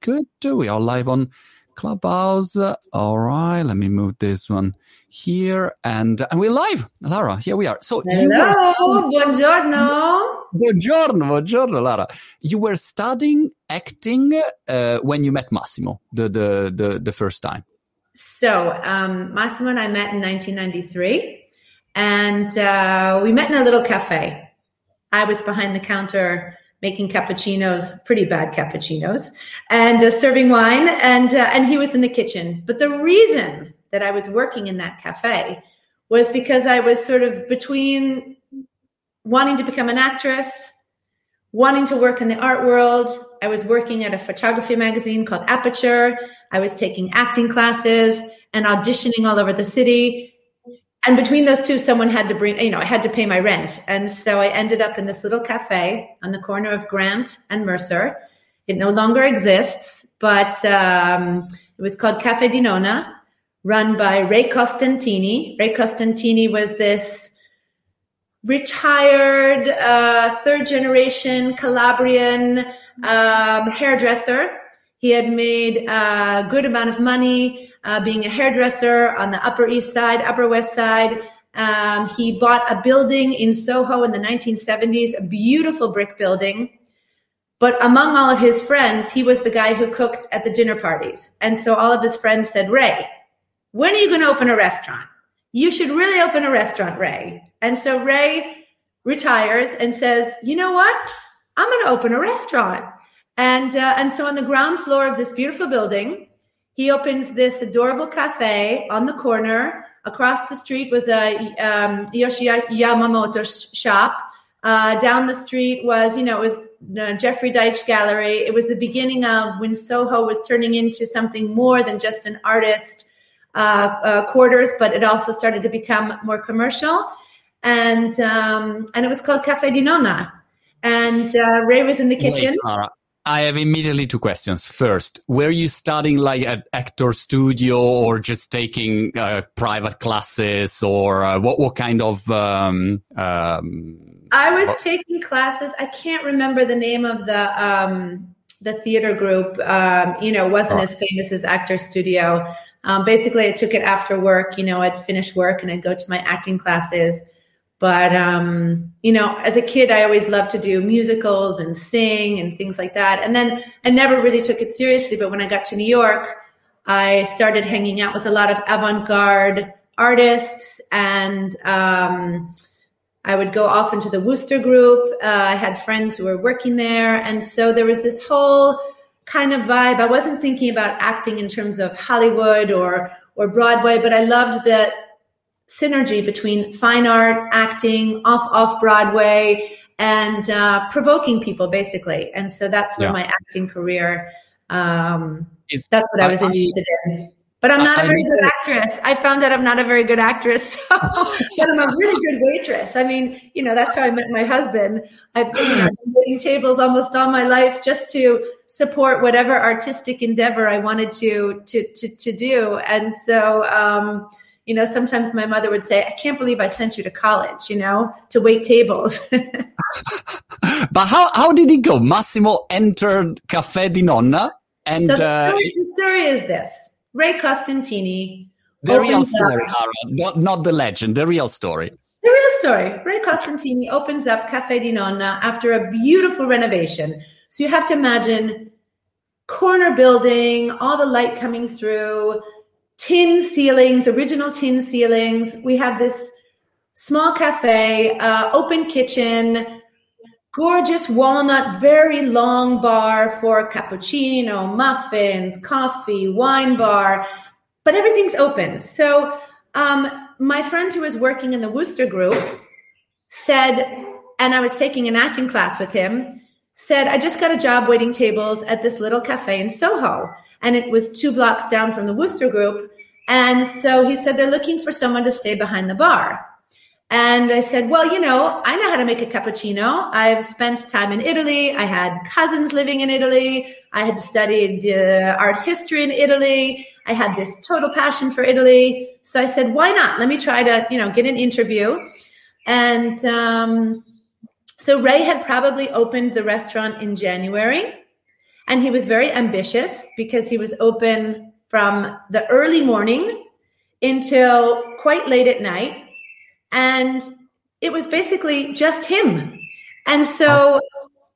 good. We are live on Clubhouse. All right, let me move this one here, and and we're live, Lara. Here we are. So hello, were, buongiorno. Buongiorno, buongiorno, Lara. You were studying acting uh, when you met Massimo the the the, the first time. So um, Massimo and I met in 1993, and uh, we met in a little cafe. I was behind the counter making cappuccinos, pretty bad cappuccinos, and uh, serving wine, and uh, and he was in the kitchen. But the reason that I was working in that cafe was because I was sort of between wanting to become an actress, wanting to work in the art world. I was working at a photography magazine called Aperture. I was taking acting classes and auditioning all over the city and between those two, someone had to bring, you know, I had to pay my rent. And so I ended up in this little cafe on the corner of Grand and Mercer. It no longer exists, but um, it was called Cafe di Nonna, run by Ray Costantini. Ray Costantini was this retired uh, third generation Calabrian um, hairdresser. He had made a good amount of money uh, being a hairdresser on the Upper East Side, Upper West Side. Um, he bought a building in Soho in the 1970s, a beautiful brick building. But among all of his friends, he was the guy who cooked at the dinner parties. And so all of his friends said, Ray, when are you going to open a restaurant? You should really open a restaurant, Ray. And so Ray retires and says, you know what? I'm going to open a restaurant. And, uh, and so on the ground floor of this beautiful building, he opens this adorable cafe on the corner. Across the street was a um, Yohji Yamamoto shop. Uh, down the street was, you know, it was uh, Jeffrey Deitch Gallery. It was the beginning of when Soho was turning into something more than just an artist uh, uh quarters, but it also started to become more commercial. And um, and it was called Cafe di Nonna. And uh, Ray was in the kitchen. Wait, I have immediately two questions. First, were you studying like at actor studio or just taking uh, private classes or uh, what, what kind of? Um, um, I was what? taking classes. I can't remember the name of the um, the theater group. Um, you know, wasn't oh. as famous as Actor Studio. Um, basically, I took it after work. You know, I'd finish work and I'd go to my acting classes. But um, you know, as a kid, I always loved to do musicals and sing and things like that. And then I never really took it seriously. But when I got to New York, I started hanging out with a lot of avant-garde artists, and um, I would go off into the Wooster Group. Uh, I had friends who were working there, and so there was this whole kind of vibe. I wasn't thinking about acting in terms of Hollywood or or Broadway, but I loved that synergy between fine art, acting, off off Broadway, and uh, provoking people, basically. And so that's where yeah. my acting career. Um, Is, that's what I, I was interested in. But I'm not I, a very good actress. I found out I'm not a very good actress, so, but I'm a really good waitress. I mean, you know, that's how I met my husband. I've been waiting tables almost all my life just to support whatever artistic endeavor I wanted to to to, to do. And so, um, you know, sometimes my mother would say, I can't believe I sent you to college, you know, to wait tables. but how, how did it go? Massimo entered Caffè di Nonna. And so the uh, story, uh, the story is this Ray Costantini. The real story, not, not the legend, the real story. The real story. Ray Costantini opens up Caffè di Nonna after a beautiful renovation. So you have to imagine corner building, all the light coming through, tin ceilings, original tin ceilings. We have this small cafe, uh, open kitchen, gorgeous walnut, very long bar for cappuccino, muffins, coffee, wine bar, but everything's open. So um, my friend who was working in the Wooster group said, and I was taking an acting class with him, said, I just got a job waiting tables at this little cafe in Soho and it was two blocks down from the Wooster Group. And so he said they're looking for someone to stay behind the bar. And I said, well, you know, I know how to make a cappuccino. I've spent time in Italy. I had cousins living in Italy. I had studied uh, art history in Italy. I had this total passion for Italy. So I said, why not? Let me try to, you know, get an interview. And um, so Ray had probably opened the restaurant in January. And he was very ambitious because he was open from the early morning until quite late at night. And it was basically just him. And so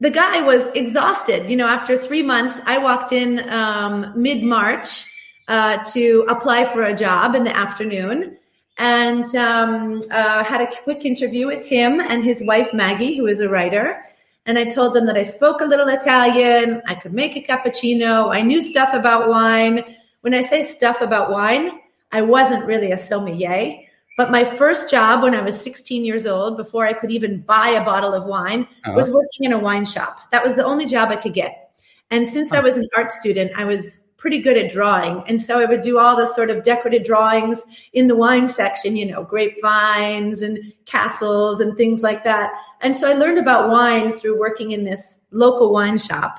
the guy was exhausted. You know, after three months, I walked in um, mid March uh, to apply for a job in the afternoon and um, uh, had a quick interview with him and his wife, Maggie, who is a writer. And I told them that I spoke a little Italian, I could make a cappuccino, I knew stuff about wine. When I say stuff about wine, I wasn't really a sommelier. But my first job when I was 16 years old, before I could even buy a bottle of wine, uh-huh. was working in a wine shop. That was the only job I could get. And since I was an art student, I was pretty good at drawing. And so I would do all the sort of decorative drawings in the wine section, you know, grapevines and castles and things like that. And so I learned about wine through working in this local wine shop.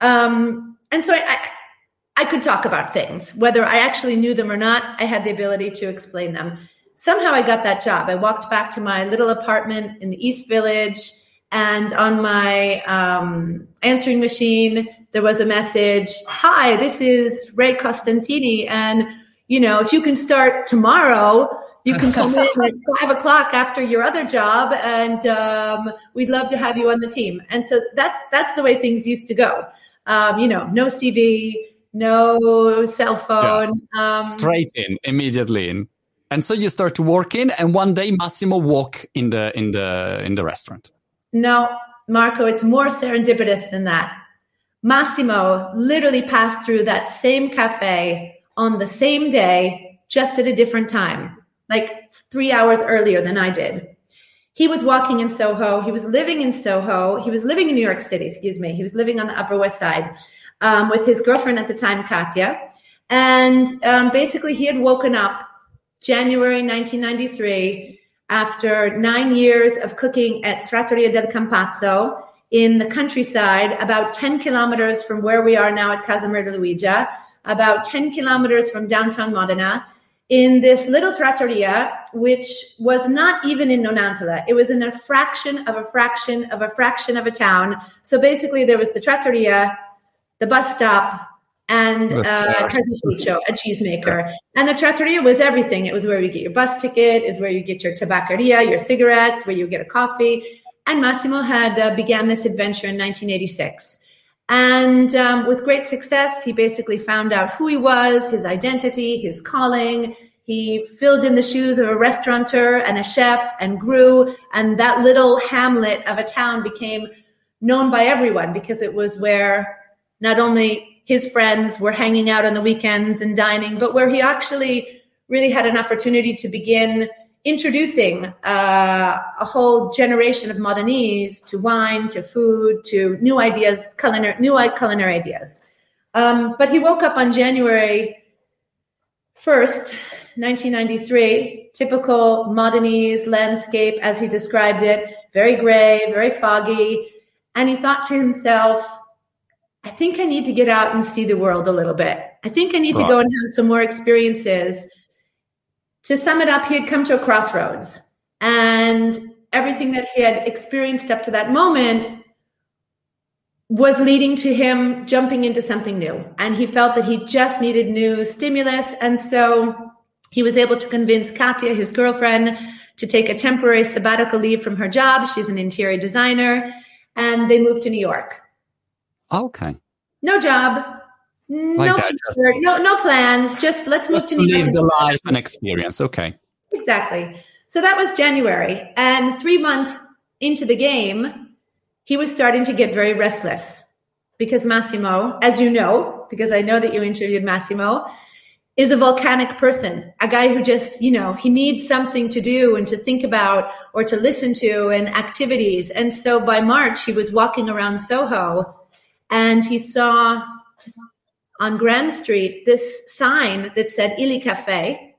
Um, and so I, I, I could talk about things, whether I actually knew them or not, I had the ability to explain them somehow I got that job. I walked back to my little apartment in the East Village, and on my um, answering machine, there was a message Hi, this is Ray Costantini. And, you know, if you can start tomorrow, you can come in at five o'clock after your other job, and um, we'd love to have you on the team. And so that's that's the way things used to go. Um, you know, no CV, no cell phone, yeah. um, straight in, immediately in. And so you start to work in, and one day Massimo walk in the in the in the restaurant. No, Marco, it's more serendipitous than that. Massimo literally passed through that same cafe on the same day, just at a different time, like three hours earlier than I did. He was walking in Soho. He was living in Soho. He was living in New York City, excuse me. He was living on the Upper West Side um, with his girlfriend at the time, Katia. And um, basically, he had woken up January 1993, after nine years of cooking at Trattoria del Campazzo in the countryside, about 10 kilometers from where we are now at Casa Luigia, about 10 kilometers from downtown Modena, in this little trattoria, which was not even in Nonantola. It was in a fraction of a fraction of a fraction of a town. So basically, there was the trattoria, the bus stop, and uh, a cheesemaker. And the trattoria was everything. It was where you get your bus ticket, is where you get your tabacceria, your cigarettes, where you get a coffee. And Massimo had uh, began this adventure in 1986. And um, with great success, he basically found out who he was, his identity, his calling. He filled in the shoes of a restaurateur and a chef and grew. And that little hamlet of a town became known by everyone because it was where not only his friends were hanging out on the weekends and dining, but where he actually really had an opportunity to begin introducing uh, a whole generation of Modenese to wine, to food, to new ideas, culinary, new culinary ideas. Um, but he woke up on January 1st, 1993, typical Modenese landscape as he described it, very gray, very foggy. And he thought to himself, I think I need to get out and see the world a little bit. I think I need right. to go and have some more experiences. To sum it up, he had come to a crossroads, and everything that he had experienced up to that moment was leading to him jumping into something new. And he felt that he just needed new stimulus. And so he was able to convince Katia, his girlfriend, to take a temporary sabbatical leave from her job. She's an interior designer. And they moved to New York. Okay. No job. Like no future, no no plans. Just let's move to New York. Live the life and experience. Okay. Exactly. So that was January, and three months into the game, he was starting to get very restless because Massimo, as you know, because I know that you interviewed Massimo, is a volcanic person, a guy who just, you know, he needs something to do and to think about or to listen to and activities. And so by March, he was walking around Soho and he saw on Grand Street this sign that said Illy Cafe.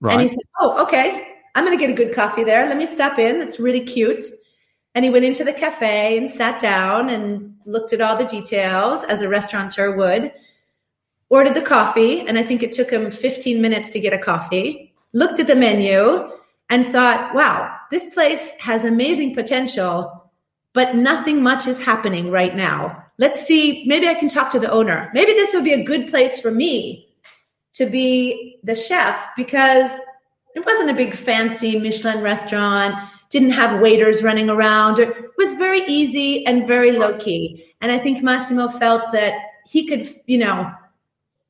Right. And he said, Oh, okay, I'm going to get a good coffee there. Let me stop in. It's really cute. And he went into the cafe and sat down and looked at all the details as a restaurateur would, ordered the coffee. And I think it took him 15 minutes to get a coffee, looked at the menu and thought, wow, this place has amazing potential but nothing much is happening right now. Let's see, maybe I can talk to the owner. Maybe this would be a good place for me to be the chef because it wasn't a big fancy Michelin restaurant, didn't have waiters running around. It was very easy and very low key. And I think Massimo felt that he could, you know,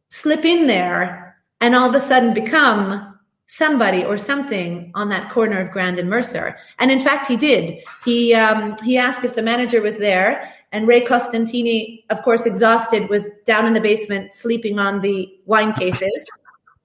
slip in there and all of a sudden become somebody or something on that corner of Grand and Mercer. And in fact, he did. He um, he asked if the manager was there, and Ray Costantini, of course, exhausted, was down in the basement sleeping on the wine cases.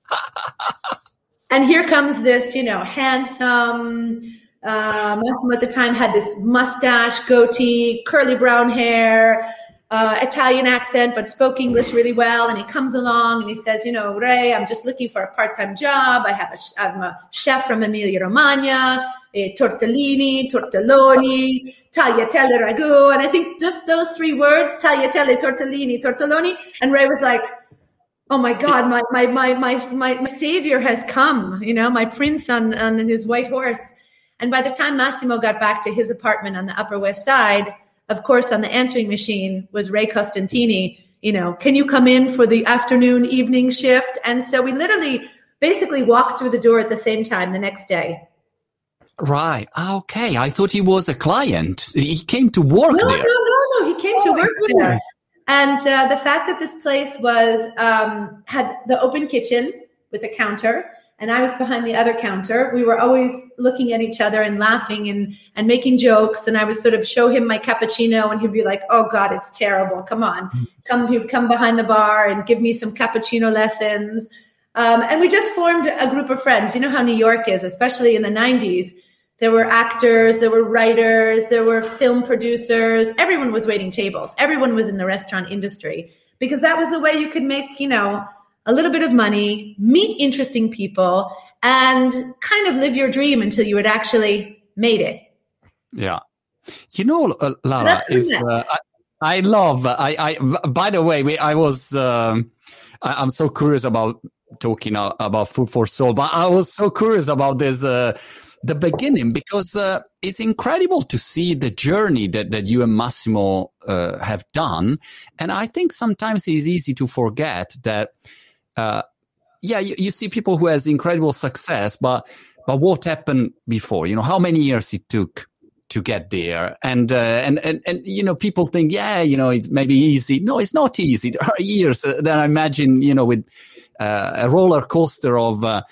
and here comes this, you know, handsome. Uh, Massimo at the time had this mustache, goatee, curly brown hair, uh, Italian accent, but spoke English really well. And he comes along and he says, you know, Ray, I'm just looking for a part-time job. I have a, I'm a chef from Emilia Romagna, a tortellini, tortelloni, tagliatelle ragu. And I think just those three words, tagliatelle, tortellini, tortelloni. And Ray was like, oh my God, my, my, my, my, my, my savior has come, you know, my prince on, on his white horse. And by the time Massimo got back to his apartment on the Upper West Side, of course, on the answering machine was Ray Costantini. You know, can you come in for the afternoon, evening shift? And so we literally basically walked through the door at the same time the next day. Right. Ah, okay. I thought he was a client. He came to work no, there. No, no, no. He came oh, to work there. And uh, the fact that this place was um, had the open kitchen with a counter, and I was behind the other counter. We were always looking at each other and laughing and and making jokes. And I would sort of show him my cappuccino, and he'd be like, "Oh God, it's terrible! Come on, come." He'd come behind the bar and give me some cappuccino lessons. Um, and we just formed a group of friends. You know how New York is, especially in the '90s. There were actors, there were writers, there were film producers. Everyone was waiting tables. Everyone was in the restaurant industry because that was the way you could make, you know, a little bit of money, meet interesting people, and kind of live your dream until you had actually made it. Yeah. You know, uh, Lara, is, uh, I, I, love, I, I, by the way, we, I was, um, I, am so curious about talking uh, about food for soul, but I was so curious about this, uh, the beginning because uh, it's incredible to see the journey that, that you and Massimo uh, have done. And I think sometimes it's easy to forget that uh, yeah, you, you, see people who has incredible success, but but what happened before? You know, how many years it took to get there, and uh, and and and you know, people think, yeah, you know, it's maybe easy. No, it's not easy. There are years that I imagine, you know, with uh, a roller coaster of uh,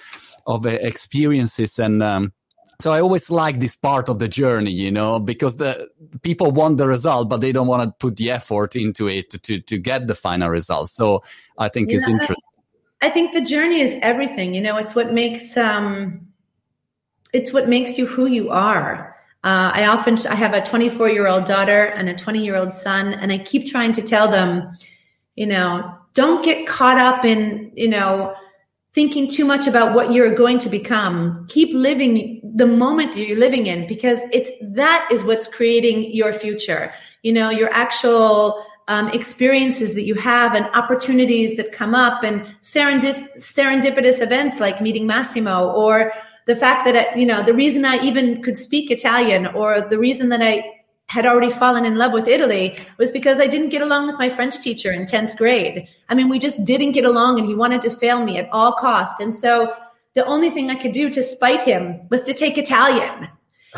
of experiences and. Um, so I always like this part of the journey, you know, because the people want the result, but they don't want to put the effort into it to to, to get the final result. So I think yeah. it's interesting. I think the journey is everything. You know, it's what makes um, it's what makes you who you are. Uh, I often I have a 24 year old daughter and a 20 year old son, and I keep trying to tell them, you know, don't get caught up in you know thinking too much about what you're going to become. Keep living the moment that you're living in because it's that is what's creating your future. You know, your actual um, experiences that you have and opportunities that come up and serendip- serendipitous events like meeting Massimo or the fact that, uh, you know, the reason I even could speak Italian or the reason that I had already fallen in love with Italy was because I didn't get along with my French teacher in 10th grade. I mean, we just didn't get along and he wanted to fail me at all cost. And so the only thing I could do to spite him was to take Italian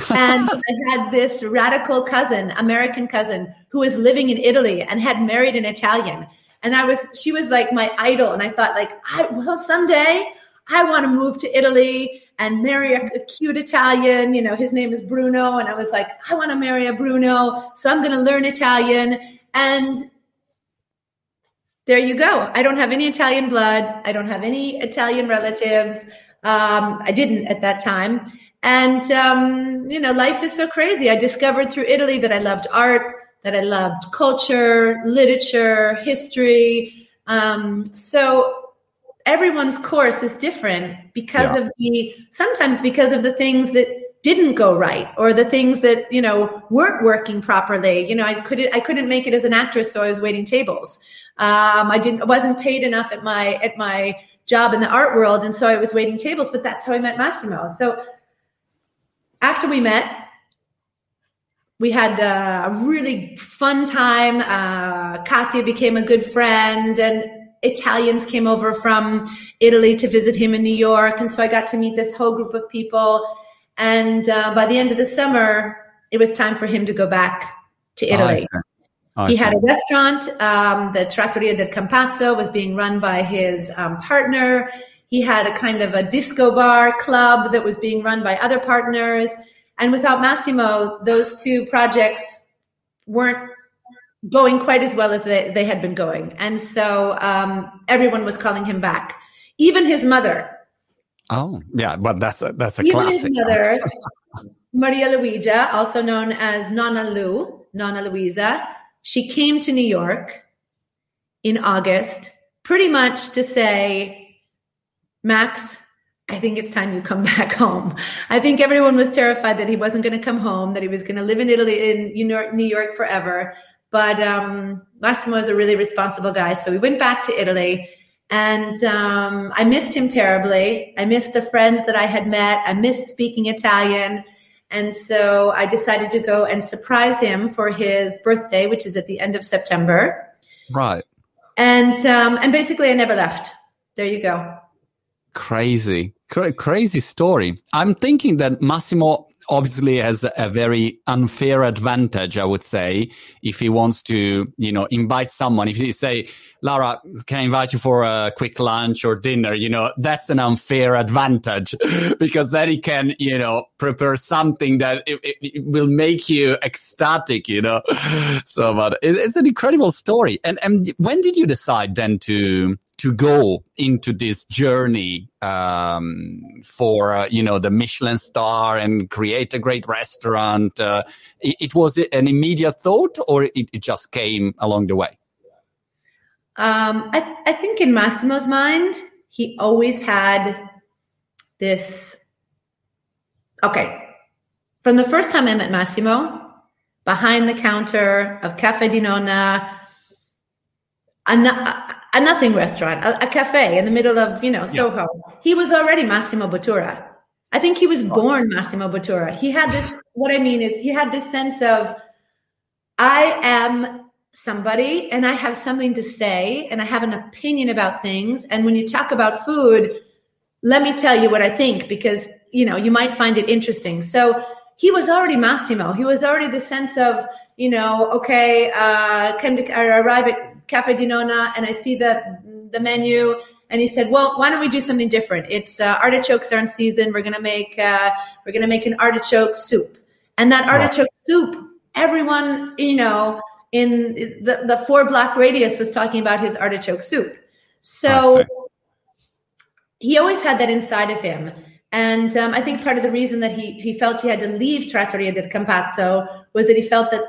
and I had this radical cousin, American cousin, who was living in Italy and had married an Italian. And I was, she was like my idol. And I thought, like, I, well, someday I want to move to Italy and marry a, a, cute Italian. You know, his name is Bruno. And I was like, I want to marry a Bruno. So I'm going to learn Italian. And there you go. I don't have any Italian blood. I don't have any Italian relatives. Um, I didn't at that time. And, um, you know, life is so crazy. I discovered through Italy that I loved art, that I loved culture, literature, history. Um, so everyone's course is different because yeah. of the, sometimes because of the things that didn't go right or the things that, you know, weren't working properly. You know, I couldn't, I couldn't make it as an actress. So I was waiting tables. Um, I didn't, I wasn't paid enough at my, at my job in the art world. And so I was waiting tables, but that's how I met Massimo. So after we met, we had a really fun time. Uh, Katia became a good friend, and Italians came over from Italy to visit him in New York. And so I got to meet this whole group of people. And uh, by the end of the summer, it was time for him to go back to oh, Italy. Oh, oh, he had a restaurant. Um, the Trattoria del Campazzo was being run by his um, partner. He had a kind of a disco bar club that was being run by other partners. And without Massimo, those two projects weren't going quite as well as they, they had been going. And so um, everyone was calling him back, even his mother. Oh, yeah, but that's a, that's a even classic. His mother, Maria Luigia, also known as Nonna Lu, Nonna Luisa, she came to New York in August pretty much to say, Max, I think it's time you come back home. I think everyone was terrified that he wasn't going to come home, that he was going to live in Italy, in New York, forever. But um, Massimo is a really responsible guy. So we went back to Italy and um, I missed him terribly. I missed the friends that I had met. I missed speaking Italian. And so I decided to go and surprise him for his birthday, which is at the end of September. Right. And um, and basically, I never left. There you go. Crazy, crazy story. I'm thinking that Massimo obviously has a very unfair advantage, I would say, if he wants to, you know, invite someone. If you say, Lara, can I invite you for a quick lunch or dinner? You know, that's an unfair advantage because then he can, you know, prepare something that it, it will make you ecstatic, you know. So, but it, it's an incredible story. And, and when did you decide then to, to go into this journey um, for uh, you know the Michelin star and create a great restaurant? Uh, it, it, was an immediate thought, or it, it just came along the way. Um, I, th- I think in Massimo's mind, he always had this. Okay, from the first time I met Massimo, behind the counter of Cafe di Nonna, a, a nothing restaurant, a, a, cafe in the middle of, you know, Soho. Yeah. He was already Massimo Bottura. I think he was born Massimo Bottura. He had this, what I mean is, he had this sense of, I am somebody and I have something to say and I have an opinion about things. And when you talk about food, let me tell you what I think because, you know, you might find it interesting. So he was already Massimo. He was already the sense of, you know, okay, uh, come to I arrive at Cafe di Nonna and I see the the menu and he said, "Well, why don't we do something different? It's uh, artichokes are in season. We're gonna make uh, we're gonna make an artichoke soup, and that artichoke wow. soup, everyone you know in the the four block radius was talking about his artichoke soup. So he always had that inside of him." And um, I think part of the reason that he, he felt he had to leave Trattoria del Campazzo was that he felt that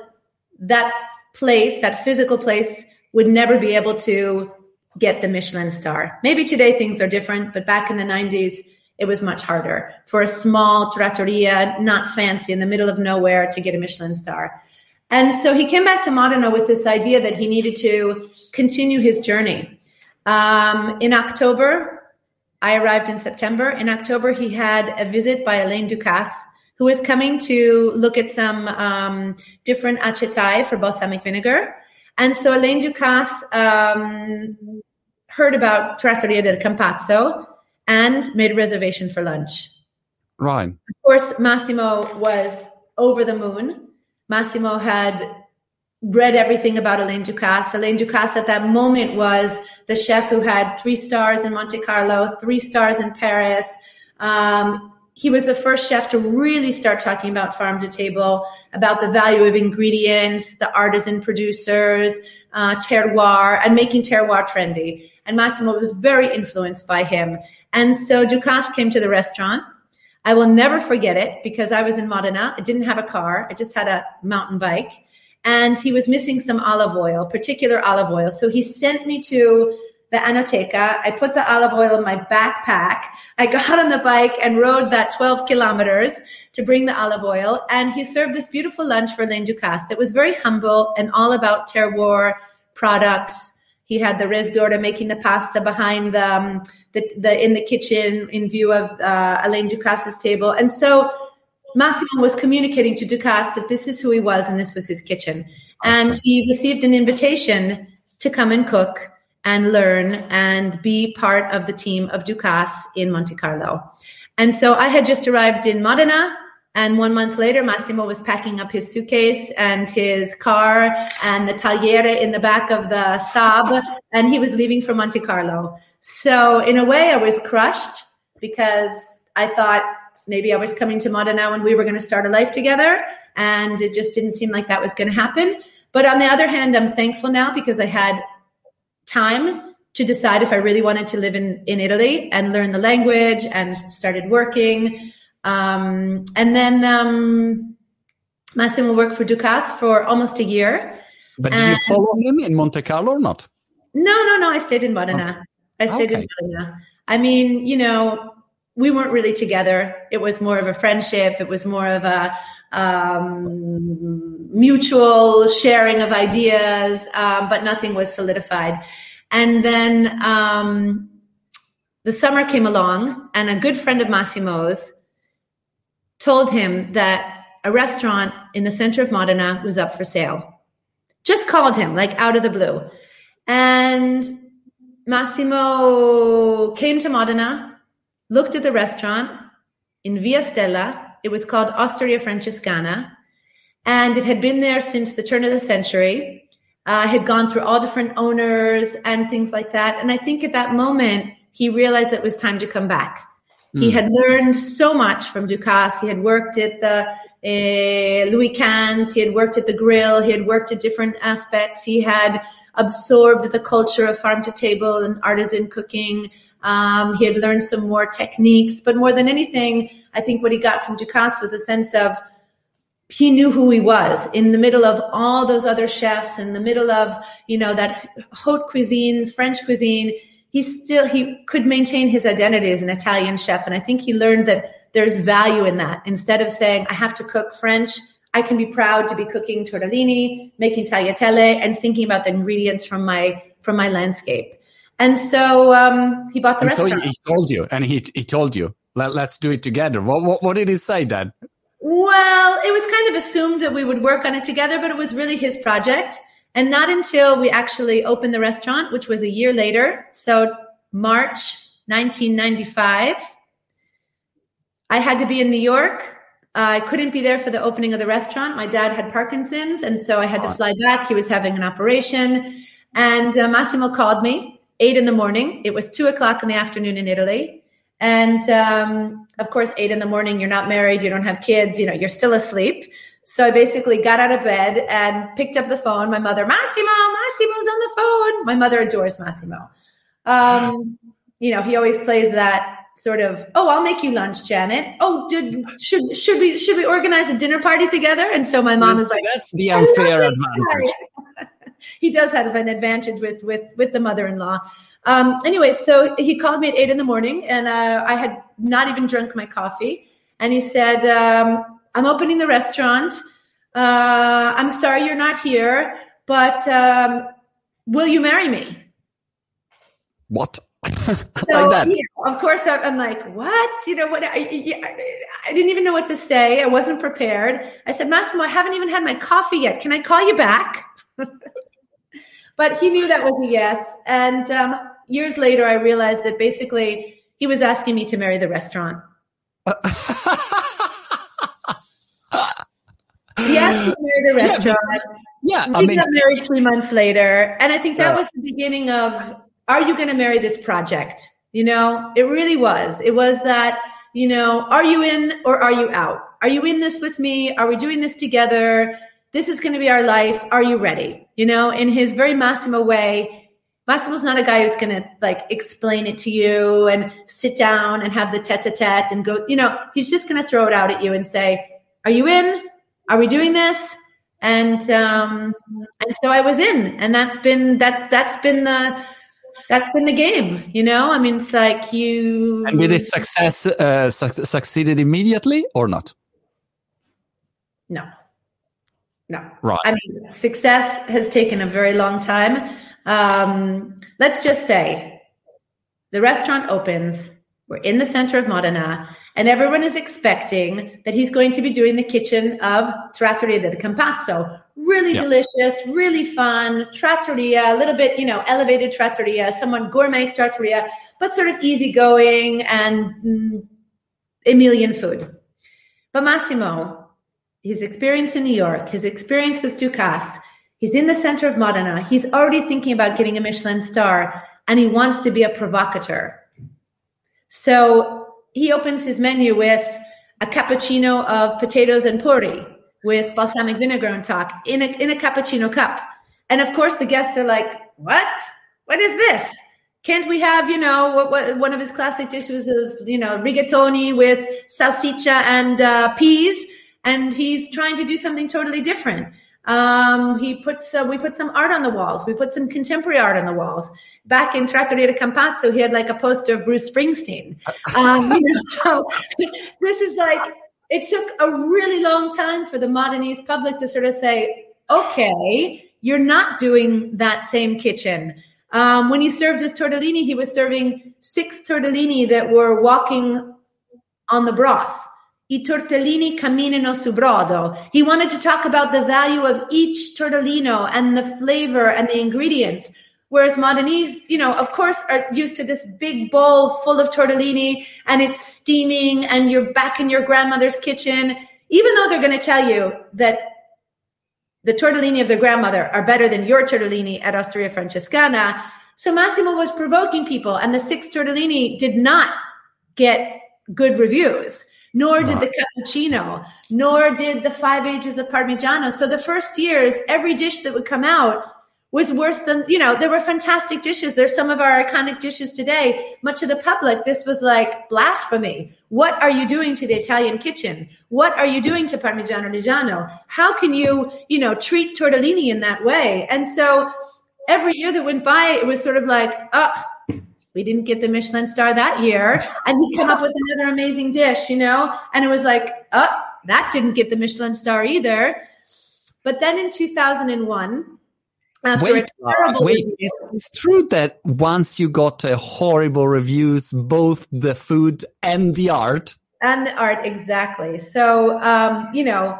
that place, that physical place, would never be able to get the Michelin star. Maybe today things are different, but back in the 90s, it was much harder for a small trattoria, not fancy, in the middle of nowhere to get a Michelin star. And so he came back to Modena with this idea that he needed to continue his journey. Um, in October, I arrived in September. In October, he had a visit by Alain Ducasse, who was coming to look at some um, different acetai for balsamic vinegar. And so Alain Ducasse um, heard about Trattoria del Campazzo and made a reservation for lunch. Right. Of course, Massimo was over the moon. Massimo had read everything about Alain Ducasse. Alain Ducasse at that moment was the chef who had three stars in Monte Carlo, three stars in Paris. Um, he was the first chef to really start talking about farm to table, about the value of ingredients, the artisan producers, uh, terroir, and making terroir trendy. And Massimo was very influenced by him. And so Ducasse came to the restaurant. I will never forget it because I was in Modena. I didn't have a car. I just had a mountain bike. And he was missing some olive oil, particular olive oil. So he sent me to the Enoteca. I put the olive oil in my backpack. I got on the bike and rode that 12 kilometers to bring the olive oil. And he served this beautiful lunch for Alain Ducasse that was very humble and all about terroir products. He had the rezdora making the pasta behind the, um, the, the, in the kitchen in view of uh, Alain Ducasse's table. And so Massimo was communicating to Ducasse that this is who he was and this was his kitchen. And he received an invitation to come and cook and learn and be part of the team of Ducasse in Monte Carlo. And so I had just arrived in Modena. And one month later, Massimo was packing up his suitcase and his car and the tagliere in the back of the Saab, and he was leaving for Monte Carlo. So, in a way, I was crushed because I thought maybe I was coming to Modena and we were going to start a life together. And it just didn't seem like that was going to happen. But on the other hand, I'm thankful now because I had time to decide if I really wanted to live in, in Italy and learn the language and started working. Um, and then um, Massimo worked for Ducasse for almost a year. But did you follow him in Monte Carlo or not? No, no, no. I stayed in Modena. Oh. I stayed okay. in Modena. I mean, you know, we weren't really together. It was more of a friendship. It was more of a um, mutual sharing of ideas, um, but nothing was solidified. And then um, the summer came along, and a good friend of Massimo's told him that a restaurant in the center of Modena was up for sale. Just called him, like out of the blue. And Massimo came to Modena, looked at the restaurant in Via Stella. It was called Osteria Francescana, and it had been there since the turn of the century uh, had gone through all different owners and things like that. And I think at that moment, he realized that it was time to come back. Mm. He hmm. had learned so much from Ducasse. He had worked at the uh, Louis Quinze. He had worked at the grill. He had worked at different aspects. He had absorbed the culture of farm to table and artisan cooking. Um, he had learned some more techniques, but more than anything, I think what he got from Ducasse was a sense of he knew who he was in the middle of all those other chefs in the middle of you know that haute cuisine french cuisine he still he could maintain his identity as an italian chef and i think he learned that there's value in that instead of saying i have to cook french i can be proud to be cooking tortellini making tagliatelle and thinking about the ingredients from my from my landscape and so um, he bought the and restaurant so he, he told you and he, he told you Let, us do it together what, what, what did he say dad well, it was kind of assumed that we would work on it together, but it was really his project. And not until we actually opened the restaurant, which was a year later, so March 1995, I had to be in New York. I couldn't be there for the opening of the restaurant. My dad had Parkinson's, and so I had to fly back. He was having an operation. And uh, Massimo called me, eight in the morning. It was two o'clock in the afternoon in Italy. And um, of course, eight in the morning, you're not married, you don't have kids, you know, you're still asleep. So I basically got out of bed and picked up the phone. My mother, Massimo, Massimo's on the phone. My mother adores Massimo. Um, you know, he always plays that sort of, oh, I'll make you lunch, Janet. Oh, did, should should we should we organize a dinner party together? And so my mom is like, that's the unfair advantage. he does have an advantage with with with the mother-in-law. Um, anyway, so he called me at eight in the morning, and uh, I had not even drunk my coffee. And he said, um, "I'm opening the restaurant. Uh, I'm sorry you're not here, but um, will you marry me?" What? so, like of course, I'm like, what? You know what? I, I, didn't even know what to say. I wasn't prepared. I said, Massimo, I haven't even had my coffee yet. Can I call you back? but he knew that was a yes. And um, years later, I realized that basically he was asking me to marry the restaurant. yes, marry the restaurant. Yeah, yeah I mean, got married three months later, and I think that yeah. was the beginning of are you going to marry this project? You know, it really was. It was that, you know, are you in or are you out? Are you in this with me? Are we doing this together? This is going to be our life. Are you ready? You know, in his very Massimo way, Massimo's not a guy who's going to like explain it to you and sit down and have the tete a tete and go, you know, he's just going to throw it out at you and say, are you in? Are we doing this? And, um, and so I was in and that's been, that's, that's been the, that's been the game, you know. I mean, it's like you. And did it success uh, su- succeeded immediately or not? No, no. Right. I mean, success has taken a very long time. Um, let's just say the restaurant opens We're in the center of Modena, and everyone is expecting that he's going to be doing the kitchen of Trattoria del Campazzo. Really yeah. delicious, really fun, trattoria, a little bit, you know, elevated trattoria, someone gourmet trattoria, but sort of easygoing and mm, Emilian food. But Massimo, his experience in New York, his experience with Ducasse, he's in the center of Modena. He's already thinking about getting a Michelin star, and he wants to be a provocateur so he opens his menu with a cappuccino of potatoes and puri with balsamic vinegar on top in a, in a cappuccino cup. And of course, the guests are like, what? What is this? Can't we have, you know, what, what, one of his classic dishes is, you know, rigatoni with salsiccia and uh, peas. And he's trying to do something totally different. Um, he puts, uh, we put some art on the walls. We put some contemporary art on the walls. Back in Trattoria Campazzo, he had like a poster of Bruce Springsteen. Um, you know, so this is like, it took a really long time for the Modenese public to sort of say, okay, you're not doing that same kitchen. Um, when he served his tortellini, he was serving six tortellini that were walking on the broth. I tortellini camminano su brodo. He wanted to talk about the value of each tortellino and the flavor and the ingredients. Whereas Modenese, you know, of course, are used to this big bowl full of tortellini and it's steaming and you're back in your grandmother's kitchen, even though they're going to tell you that the tortellini of their grandmother are better than your tortellini at Osteria Francescana. So Massimo was provoking people, and the six tortellini did not get good reviews nor did the cappuccino, nor did the five ages of Parmigiano. So the first years, every dish that would come out was worse than, you know, there were fantastic dishes. There's some of our iconic dishes today. Much of the public, this was like blasphemy. What are you doing to the Italian kitchen? What are you doing to Parmigiano Reggiano? How can you, you know, treat tortellini in that way? And so every year that went by, it was sort of like, oh, we didn't get the Michelin star that year. And he came up with another amazing dish, you know? And it was like, oh, that didn't get the Michelin star either. But then in 2001, wait, wait, it's true that once you got uh, horrible reviews, both the food and the art? And the art, exactly. So, um, you know,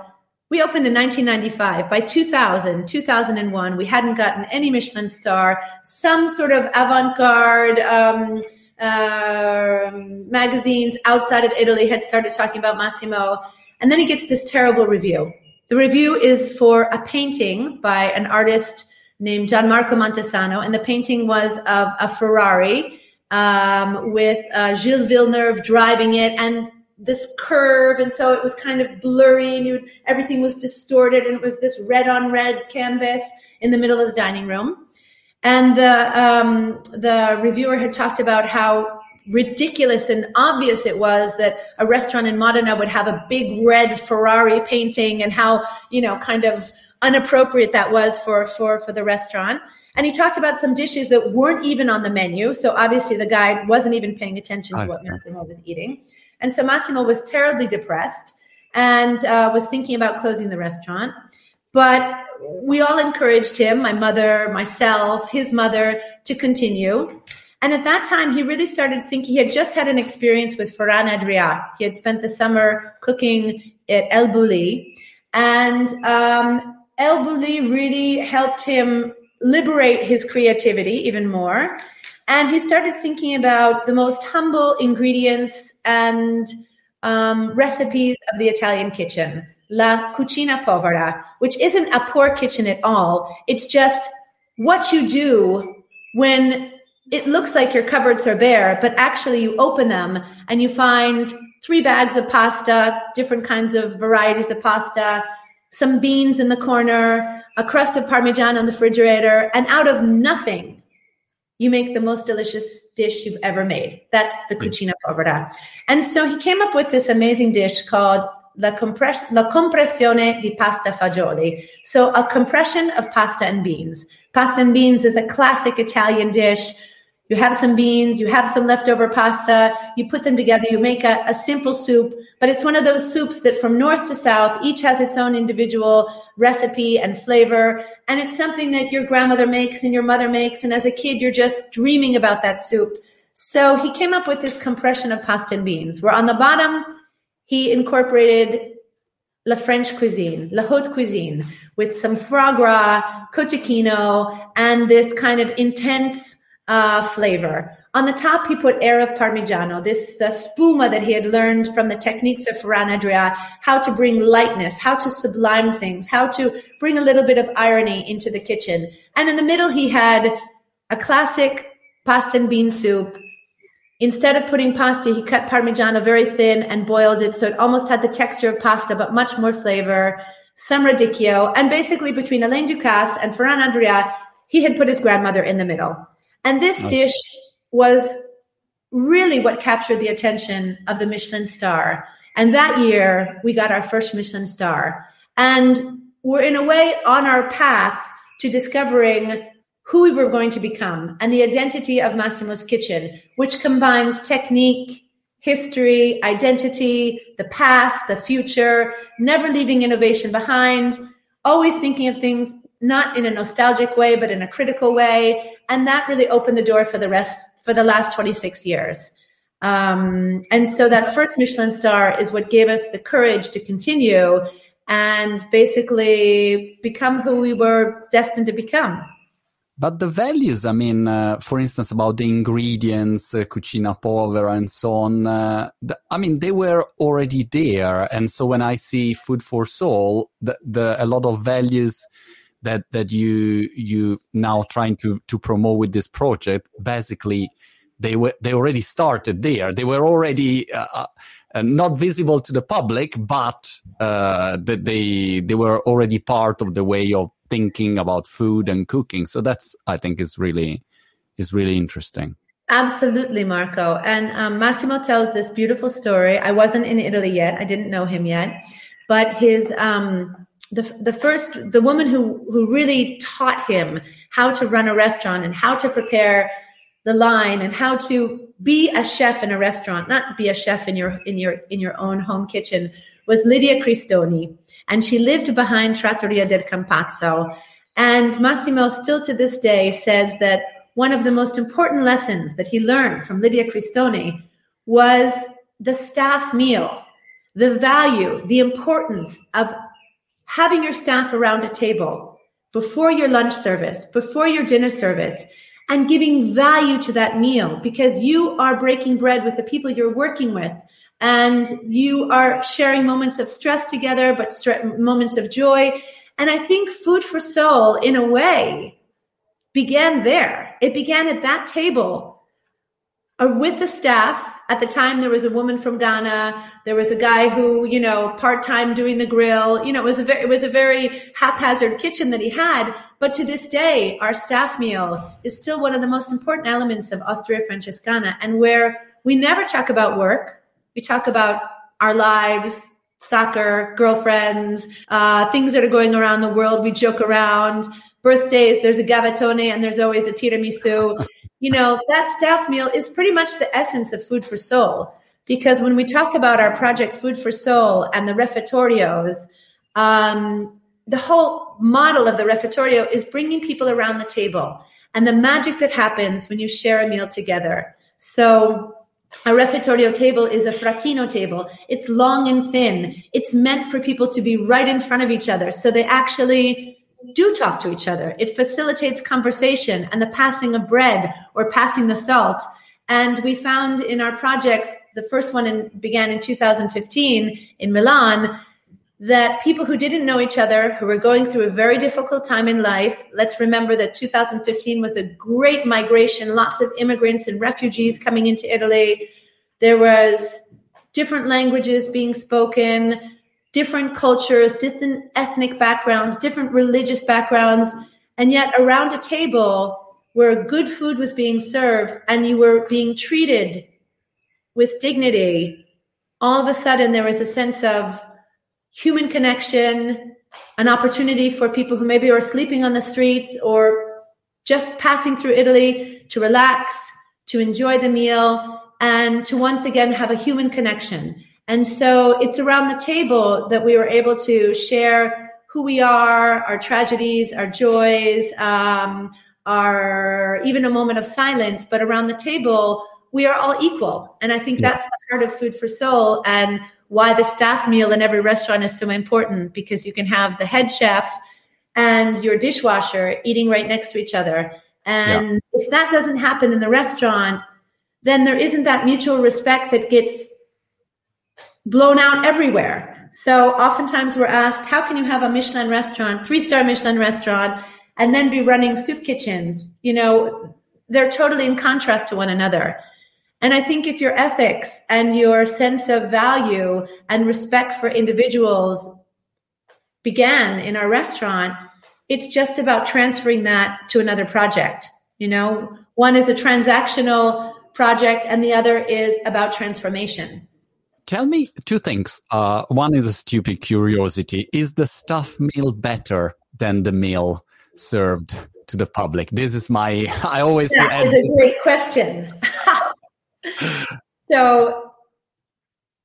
we opened in 1995. By 2000, 2001, we hadn't gotten any Michelin star. Some sort of avant-garde um, uh, magazines outside of Italy had started talking about Massimo. And then he gets this terrible review. The review is for a painting by an artist named Gianmarco Montesano, and the painting was of a Ferrari um, with uh, Gilles Villeneuve driving it, and this curve and so it was kind of blurry and everything was distorted and it was this red on red canvas in the middle of the dining room. And the um, the reviewer had talked about how ridiculous and obvious it was that a restaurant in Modena would have a big red Ferrari painting and how you know kind of unappropriate that was for for for the restaurant and he talked about some dishes that weren't even on the menu so obviously the guy wasn't even paying attention to what Massimo was eating and so Massimo was terribly depressed and uh, was thinking about closing the restaurant. But we all encouraged him, my mother, myself, his mother, to continue. And at that time, he really started thinking, he had just had an experience with Ferran Adrià. He had spent the summer cooking at El Bulli. And um, El Bulli really helped him liberate his creativity even more. And he started thinking about the most humble ingredients and um, recipes of the Italian kitchen. La cucina povera, which isn't a poor kitchen at all. It's just what you do when it looks like your cupboards are bare, but actually you open them and you find three bags of pasta, different kinds of varieties of pasta, some beans in the corner, a crust of Parmesan on the refrigerator, and out of nothing, you make the most delicious dish you've ever made. That's the cucina povera. And so he came up with this amazing dish called la, compress- la compressione di pasta fagioli. So a compression of pasta and beans. Pasta and beans is a classic Italian dish you have some beans, you have some leftover pasta, you put them together, you make a, a, simple soup, but it's one of those soups that from north to south, each has its own individual recipe and flavor. And it's something that your grandmother makes and your mother makes. And as a kid, you're just dreaming about that soup. So he came up with this compression of pasta and beans, where on the bottom, he incorporated La French cuisine, La Haute cuisine, with some foie gras, and this kind of intense uh, flavor. On the top, he put air of Parmigiano, this uh, spuma that he had learned from the techniques of Ferran Adrià, how to bring lightness, how to sublime things, how to bring a little bit of irony into the kitchen. And in the middle, he had a classic pasta and bean soup. Instead of putting pasta, he cut Parmigiano very thin and boiled it so it almost had the texture of pasta, but much more flavor. Some radicchio. And basically, between Alain Ducasse and Ferran Adrià, he had put his grandmother in the middle. And this nice. dish was really what captured the attention of the Michelin star. And that year, we got our first Michelin star. And we're in a way on our path to discovering who we were going to become and the identity of Massimo's Kitchen, which combines technique, history, identity, the past, the future, never leaving innovation behind, always thinking of things not in a nostalgic way, but in a critical way. And that really opened the door for the rest, for the last 26 years. Um, and so that first Michelin star is what gave us the courage to continue and basically become who we were destined to become. But the values, I mean, uh, for instance, about the ingredients, uh, cucina povera, and so on, uh, the, I mean, they were already there. And so when I see Food for Soul, the, the, a lot of values that that you you now trying to to promote with this project basically they were they already started there. They were already uh, uh, not visible to the public but uh, they they were already part of the way of thinking about food and cooking. So that's i think is really is really interesting. Absolutely marco. And um, massimo tells this beautiful story. I wasn't in italy yet. I didn't know him yet. But his um, the, the first the woman who who really taught him how to run a restaurant and how to prepare the line and how to be a chef in a restaurant not be a chef in your in your in your own home kitchen was Lydia Cristoni. And she lived behind Trattoria del Campazzo. And Massimo still to this day says that one of the most important lessons that he learned from Lydia Cristoni was the staff meal the value the importance of having your staff around a table before your lunch service, before your dinner service, and giving value to that meal because you are breaking bread with the people you're working with and you are sharing moments of stress together, but st- moments of joy. And I think Food for Soul, in a way, began there. It began at that table uh, with the staff at the time there was a woman from Ghana. There was a guy who, you know, part time doing the grill. You know, it was a very, it was a very haphazard kitchen that he had. But to this day, our staff meal is still one of the most important elements of Osteria Francescana and where we never talk about work. We talk about our lives, soccer, girlfriends, uh, things that are going around the world. We joke around. Birthdays, there's a gavatone and there's always a tiramisu you know, that staff meal is pretty much the essence of Food for Soul. Because when we talk about our project Food for Soul and the refettorios, um, the whole model of the refettorio is bringing people around the table and the magic that happens when you share a meal together. So a refettorio table is a fratino table. It's long and thin. It's meant for people to be right in front of each other. So they actually do talk to each other. It facilitates conversation and the passing of bread or passing the salt. And we found in our projects, the first one in, began in 2015 in Milan, that people who didn't know each other, who were going through a very difficult time in life, let's remember that 2015 was a great migration, lots of immigrants and refugees coming into Italy. There was different languages being spoken different cultures, different ethnic backgrounds, different religious backgrounds, and yet around a table where good food was being served and you were being treated with dignity, all of a sudden there was a sense of human connection, an opportunity for people who maybe are sleeping on the streets or just passing through Italy to relax, to enjoy the meal, and to once again have a human connection. And so it's around the table that we were able to share who we are, our tragedies, our joys, um, our even a moment of silence. But around the table, we are all equal. And I think yeah. that's the heart of Food for Soul and why the staff meal in every restaurant is so important because you can have the head chef and your dishwasher eating right next to each other. And yeah. if that doesn't happen in the restaurant, then there isn't that mutual respect that gets blown out everywhere. So oftentimes we're asked, how can you have a Michelin restaurant, three star Michelin restaurant, and then be running soup kitchens? You know, they're totally in contrast to one another. And I think if your ethics and your sense of value and respect for individuals began in our restaurant, it's just about transferring that to another project. You know, one is a transactional project and the other is about transformation. Tell me two things. Uh, one is a stupid curiosity. Is the staff meal better than the meal served to the public? This is my, I always. That is a great question. so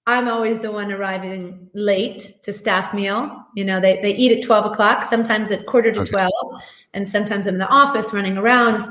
I'm always the one arriving late to staff meal. You know, they, they eat at 12 o'clock, sometimes at quarter to okay. 12, and sometimes I'm in the office running around.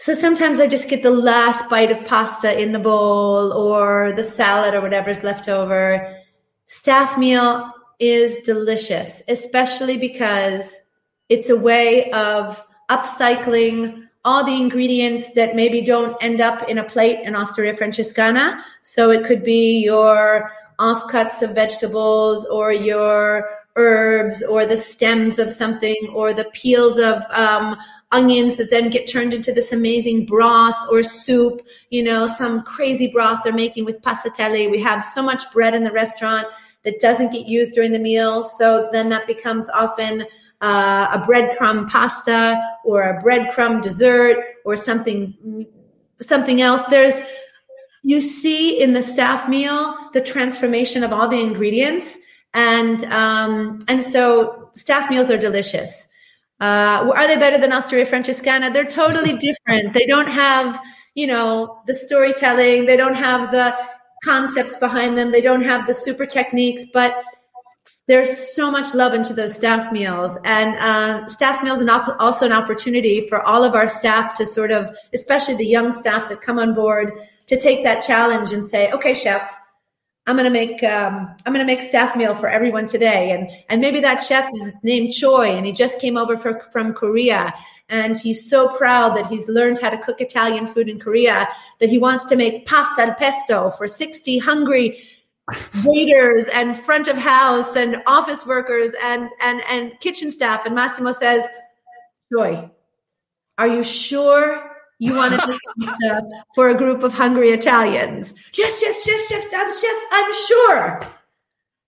So sometimes I just get the last bite of pasta in the bowl or the salad or whatever's left over. Staff meal is delicious, especially because it's a way of upcycling all the ingredients that maybe don't end up in a plate in Osteria Francescana. So it could be your offcuts of vegetables or your herbs or the stems of something or the peels of um, onions that then get turned into this amazing broth or soup, you know, some crazy broth they're making with passatelli. We have so much bread in the restaurant that doesn't get used during the meal. So then that becomes often uh, a breadcrumb pasta or a breadcrumb dessert or something something else. There's you see in the staff meal the transformation of all the ingredients, and um, and so staff meals are delicious. Uh, are they better than Osteria Francescana? They're totally different. They don't have, you know, the storytelling. They don't have the concepts behind them. They don't have the super techniques, but there's so much love into those staff meals and uh, staff meals and op- also an opportunity for all of our staff to sort of especially the young staff that come on board to take that challenge and say okay chef i'm going to make um, i'm to make staff meal for everyone today. And and maybe that chef is named choi and he just came over for, from korea. And he's so proud that he's learned how to cook italian food in korea that he wants to make pasta al pesto for 60 hungry waiters and front of house and office workers and and and kitchen staff. And massimo says Choi, are you sure you want to do for a group of hungry italians. Yes yes yes yes i'm chef i'm sure.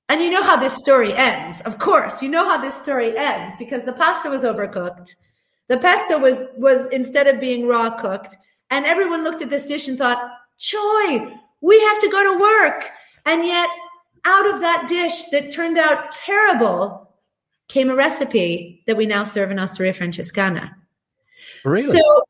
And you know how this story ends of course. You know how this story ends because the pasta was overcooked. The pesto was was instead of being raw cooked. And everyone looked at this dish and thought joy we have to go to work. And yet, out of that dish that turned out terrible came a recipe that we now serve in Osteria Francescana. Really? So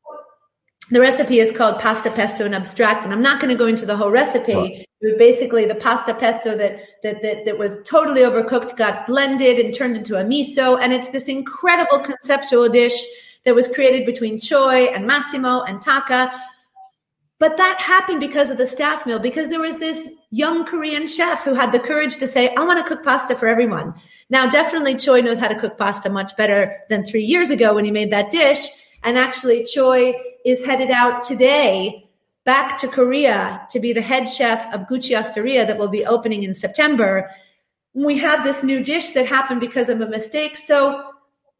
the recipe is called pasta pesto and abstract, and I'm not going to go into the whole recipe. It was basically the pasta pesto that, that that that was totally overcooked, got blended and turned into a miso, and it's this incredible conceptual dish that was created between Choi and Massimo and Taka but that happened because of the staff meal, because there was this young Korean chef who had the courage to say, I want to cook pasta for everyone. Now, definitely Choi knows how to cook pasta much better than three years ago when he made that dish. And actually, Choi is headed out today back to Korea to be the head chef of Gucci Osteria that will be opening in September. We have this new dish that happened because of a mistake. So,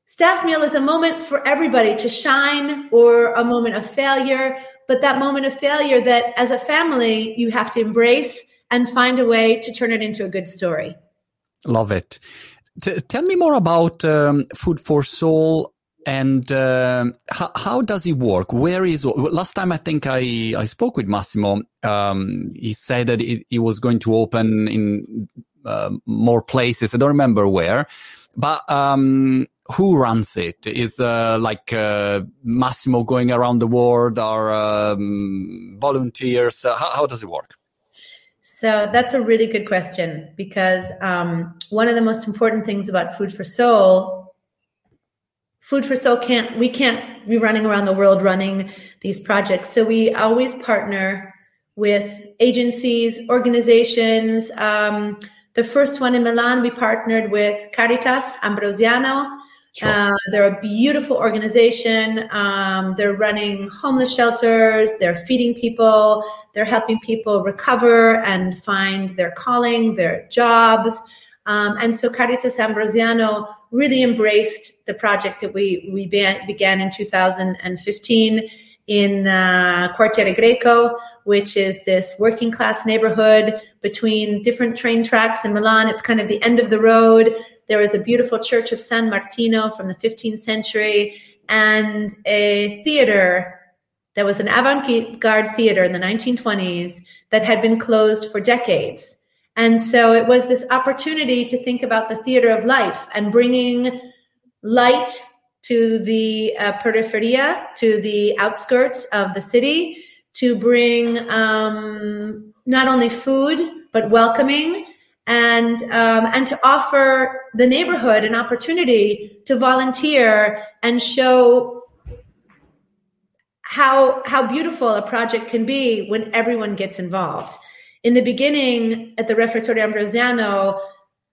staff meal is a moment for everybody to shine or a moment of failure but that moment of failure that as a family you have to embrace and find a way to turn it into a good story. Love it. T- tell me more about um, Food for Soul and uh, how, how, does it work? Where is last time I think I, I spoke with Massimo. Um, he said that it, was going to open in uh, more places. I don't remember where, but um, who runs it? Is uh, like uh, Massimo going around the world or um, volunteers? Uh, how, how, does it work? So that's a really good question because um, one of the most important things about Food for Soul Food for Soul can't, we can't be running around the world running these projects. So we always partner with agencies, organizations. Um, the first one in Milan, we partnered with Caritas Ambrosiano. Sure. Uh, they're a beautiful organization. Um, they're running homeless shelters. They're feeding people. They're helping people recover and find their calling, their jobs. Um, and so Caritas Ambrosiano really embraced the project that we, we began, in 2015 in uh, Quartiere Greco, which is this working class neighborhood between different train tracks in Milan. It's kind of the end of the road. There is a beautiful church of San Martino from the 15th century and a theater that was an avant garde theater in the 1920s that had been closed for decades. And so it was this opportunity to think about the theater of life and bringing light to the uh, periferia, to the outskirts of the city, to bring um, not only food, but welcoming and um, and to offer the neighborhood an opportunity to volunteer and show how how beautiful a project can be when everyone gets involved. In the beginning, at the Refettorio Ambrosiano,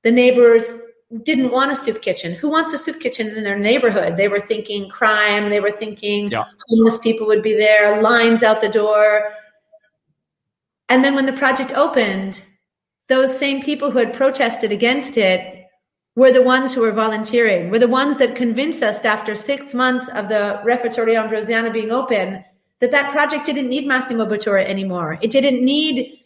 the neighbors didn't want a soup kitchen. Who wants a soup kitchen in their neighborhood? They were thinking crime. They were thinking yeah. homeless people would be there, lines out the door. And then when the project opened, those same people who had protested against it were the ones who were volunteering, were the ones that convinced us after six months of the Refettorio Ambrosiano being open that that project didn't need Massimo Bottura anymore. It didn't need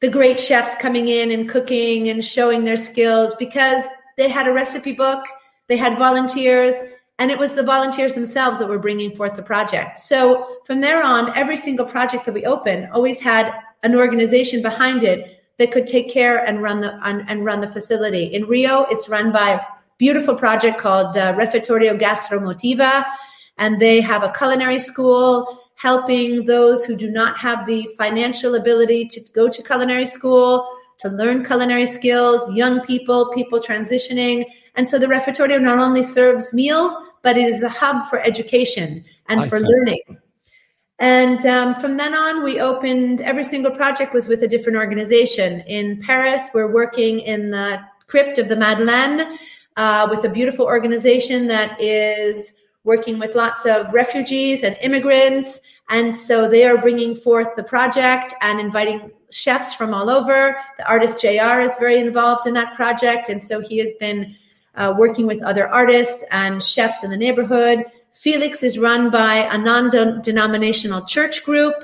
the great chefs coming in and cooking and showing their skills because they had a recipe book, they had volunteers, and it was the volunteers themselves that were bringing forth the project. So from there on, every single project that we opened always had an organization behind it that could take care and run the and run the facility. In Rio, it's run by a beautiful project called uh, Refettorio Gastromotiva, and they have a culinary school helping those who do not have the financial ability to go to culinary school to learn culinary skills, young people, people transitioning. And so the refettorio not only serves meals, but it is a hub for education and I for see. learning. And um, from then on, we opened every single project was with a different organization. In Paris, we're working in the crypt of the Madeleine uh, with a beautiful organization that is working with lots of refugees and immigrants. And so they are bringing forth the project and inviting chefs from all over. The artist JR is very involved in that project. And so he has been uh, working with other artists and chefs in the neighborhood Felix is run by a non denominational church group.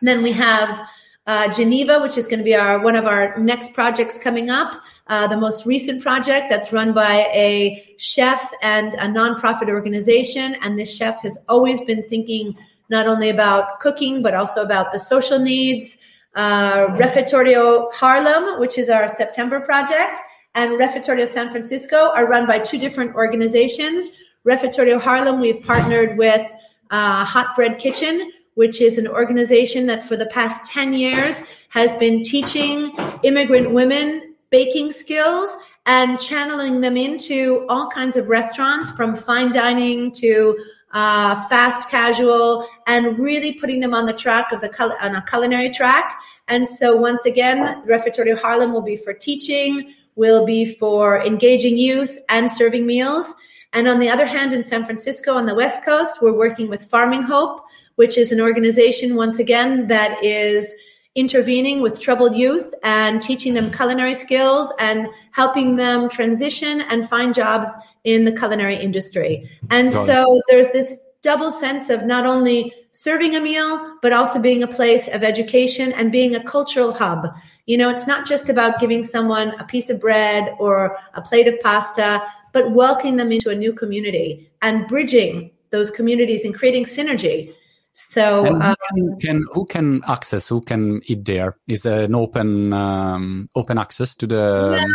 Then we have uh, Geneva, which is going to be our one of our next projects coming up. Uh, the most recent project that's run by a chef and a nonprofit organization. And this chef has always been thinking not only about cooking, but also about the social needs. Uh, Refettorio Harlem, which is our September project, and Refettorio San Francisco are run by two different organizations. Refettorio Harlem, we've partnered with uh, Hot Bread Kitchen, which is an organization that for the past 10 years has been teaching immigrant women baking skills and channeling them into all kinds of restaurants from fine dining to uh, fast casual and really putting them on the track of the on a culinary track. And so once again, Refettorio Harlem will be for teaching, will be for engaging youth and serving meals. And on the other hand, in San Francisco on the West Coast, we're working with Farming Hope, which is an organization, once again, that is intervening with troubled youth and teaching them culinary skills and helping them transition and find jobs in the culinary industry. And so there's this double sense of not only serving a meal, but also being a place of education and being a cultural hub. You know, it's not just about giving someone a piece of bread or a plate of pasta, but welcoming them into a new community and bridging those communities and creating synergy. So, who, um, can, can, who can access? Who can eat there? Is an open um, open access to the?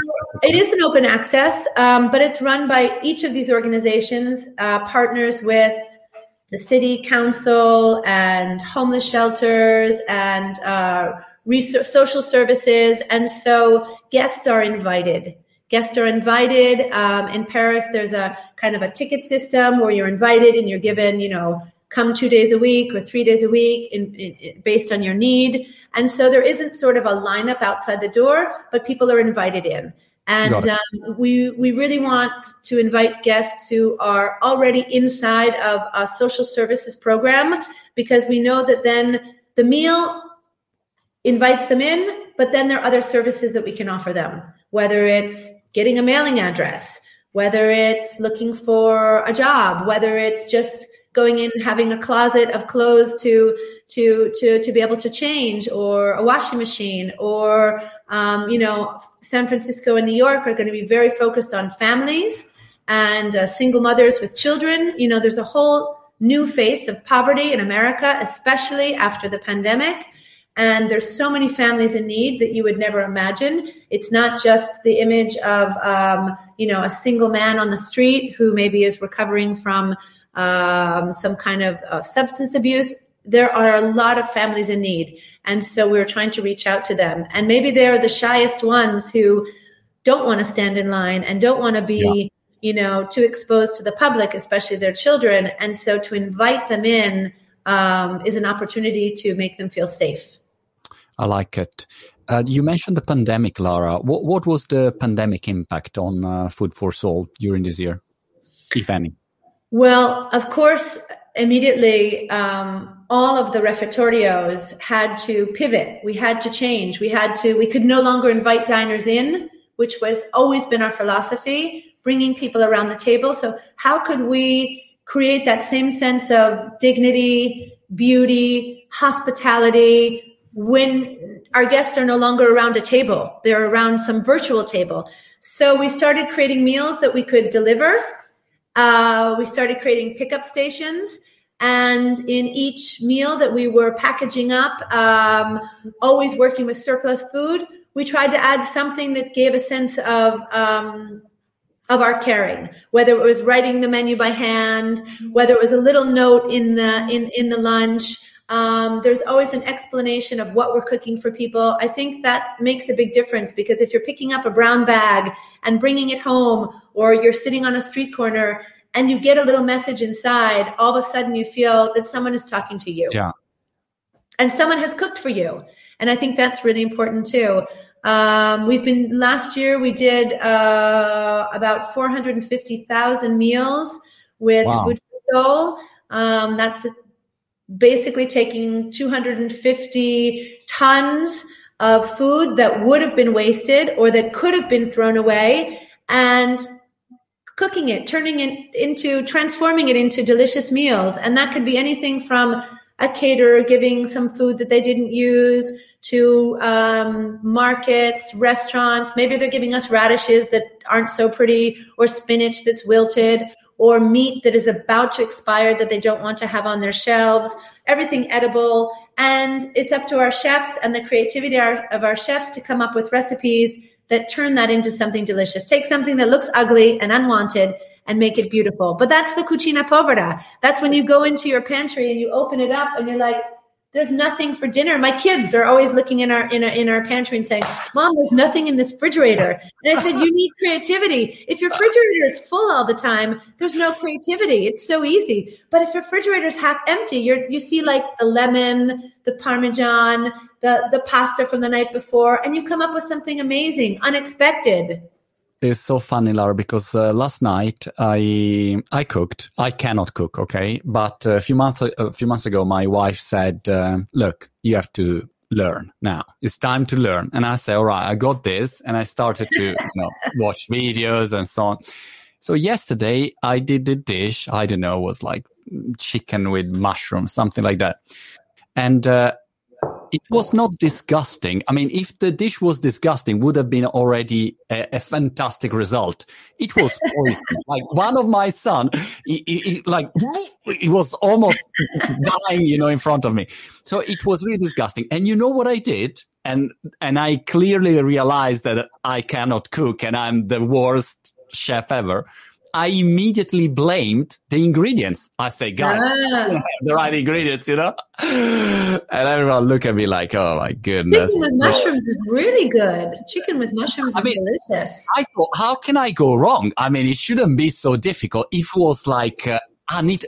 it is an open access, um, but it's run by each of these organizations, uh, partners with the city council and homeless shelters and uh, research, social services. And so guests are invited. Guests are invited. Um, in Paris, there's a kind of a ticket system where you're invited and you're given, you know, come two days a week or three days a week in, in, based on your need. And so there isn't sort of a lineup outside the door, but people are invited in. And um, we we really want to invite guests who are already inside of a social services program because we know that then the meal invites them in, but then there are other services that we can offer them, whether it's getting a mailing address, whether it's looking for a job, whether it's just going in having a closet of clothes to to to to be able to change or a washing machine or um, you know san francisco and new york are going to be very focused on families and uh, single mothers with children. You know there's a whole new face of poverty in america especially after the pandemic. And there's so many families in need that you would never imagine. It's not just the image of um, you know a single man on the street who maybe is recovering from um, some kind of uh, substance abuse, there are a lot of families in need. And so we're trying to reach out to them. And maybe they're the shyest ones who don't want to stand in line and don't want to be, yeah. you know, too exposed to the public, especially their children. And so to invite them in um, is an opportunity to make them feel safe. I like it. Uh, you mentioned the pandemic, Lara. What, what was the pandemic impact on uh, Food for Soul during this year, if any? Well, of course, immediately um, all of the refectorios had to pivot. We had to change. We had to. We could no longer invite diners in, which was always been our philosophy, bringing people around the table. So how could we create that same sense of dignity, beauty, hospitality when our guests are no longer around a table? They're around some virtual table. So we started creating meals that we could deliver uh, we started creating pickup stations. And in each meal that we were packaging up, um, always working with surplus food, we tried to add something that gave a sense of um, of our caring, whether it was writing the menu by hand, whether it was a little note in the in in the lunch. Um, there's always an explanation of what we're cooking for people. I think that makes a big difference because if you're picking up a brown bag and bringing it home, or you're sitting on a street corner and you get a little message inside, all of a sudden you feel that someone is talking to you. Yeah. And someone has cooked for you. And I think that's really important too. Um, we've been last year we did uh, about 450,000 meals with wow. Food for Soul. Um, that's basically taking 250 tons of food that would have been wasted or that could have been thrown away and cooking it, turning it into, transforming it into delicious meals. And that could be anything from a caterer giving some food that they didn't use to um, markets, restaurants. Maybe they're giving us radishes that aren't so pretty or spinach that's wilted or meat that is about to expire that they don't want to have on their shelves, everything edible. And it's up to our chefs and the creativity of our chefs to come up with recipes that turn that into something delicious. Take something that looks ugly and unwanted and make it beautiful. But that's the cucina povera. That's when you go into your pantry and you open it up and you're like, there's nothing for dinner. My kids are always looking in our in our, in our pantry and saying, "Mom, there's nothing in this refrigerator." And I said, "You need creativity. If your refrigerator is full all the time, there's no creativity. It's so easy. But if your refrigerator is half empty, you're you see like the lemon, the parmesan, the the pasta from the night before, and you come up with something amazing, unexpected." It's so funny, Lara, because uh, last night I I cooked. I cannot cook, okay. But a few months a few months ago, my wife said, uh, "Look, you have to learn now. It's time to learn." And I said, "All right, I got this," and I started to you know, watch videos and so on. So yesterday I did the dish. I don't know, was like chicken with mushrooms, something like that, and. Uh, it was not disgusting. I mean, if the dish was disgusting, would have been already a, a fantastic result. It was poison. like one of my son, he, he, he, like he was almost dying, you know, in front of me. So it was really disgusting. And you know what I did? And and I clearly realized that I cannot cook and I'm the worst chef ever. I immediately blamed the ingredients. I say, guys, ah. the right ingredients, you know? And everyone look at me like, oh my goodness. Chicken with mushrooms is really good. Chicken with mushrooms I is mean, delicious. I thought, how can I go wrong? I mean, it shouldn't be so difficult. If it was like, uh, I need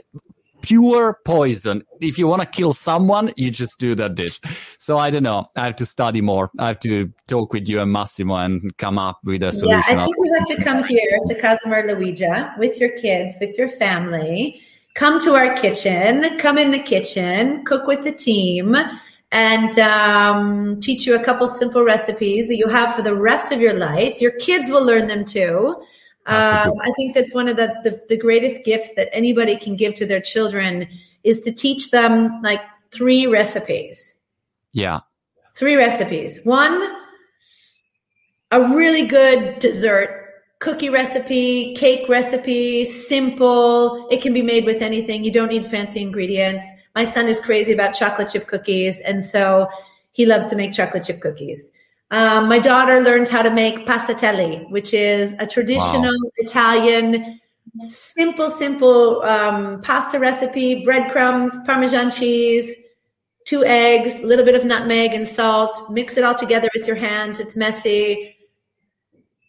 pure poison. If you want to kill someone, you just do that dish. So I don't know. I have to study more. I have to talk with you and Massimo and come up with a solution. Yeah, I think you have to come here to Casa Maria Luigia with your kids, with your family. Come to our kitchen. Come in the kitchen. Cook with the team. And um, teach you a couple simple recipes that you have for the rest of your life. Your kids will learn them too. Um, I think that's one of the, the, the greatest gifts that anybody can give to their children is to teach them like three recipes. Yeah. Three recipes. One, a really good dessert cookie recipe, cake recipe, simple. It can be made with anything. You don't need fancy ingredients. My son is crazy about chocolate chip cookies, and so he loves to make chocolate chip cookies. Um, my daughter learned how to make passatelli, which is a traditional wow. Italian, simple, simple um, pasta recipe: breadcrumbs, Parmesan cheese, two eggs, a little bit of nutmeg and salt. Mix it all together with your hands. It's messy.